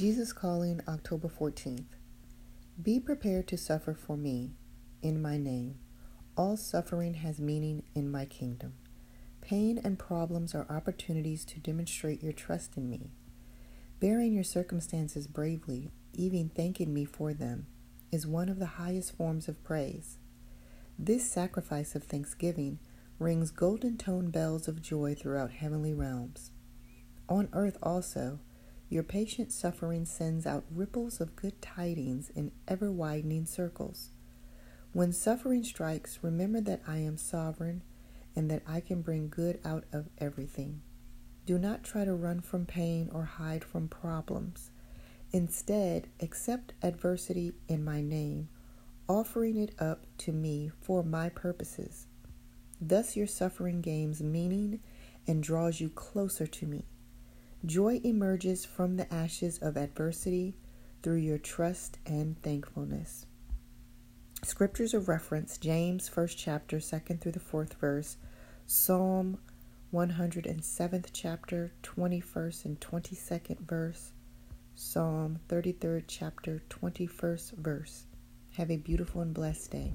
Jesus Calling, October 14th. Be prepared to suffer for me, in my name. All suffering has meaning in my kingdom. Pain and problems are opportunities to demonstrate your trust in me. Bearing your circumstances bravely, even thanking me for them, is one of the highest forms of praise. This sacrifice of thanksgiving rings golden toned bells of joy throughout heavenly realms. On earth also, your patient suffering sends out ripples of good tidings in ever widening circles. When suffering strikes, remember that I am sovereign and that I can bring good out of everything. Do not try to run from pain or hide from problems. Instead, accept adversity in my name, offering it up to me for my purposes. Thus, your suffering gains meaning and draws you closer to me. Joy emerges from the ashes of adversity through your trust and thankfulness. Scriptures of reference James, 1st chapter, 2nd through the 4th verse, Psalm 107th chapter, 21st and 22nd verse, Psalm 33rd chapter, 21st verse. Have a beautiful and blessed day.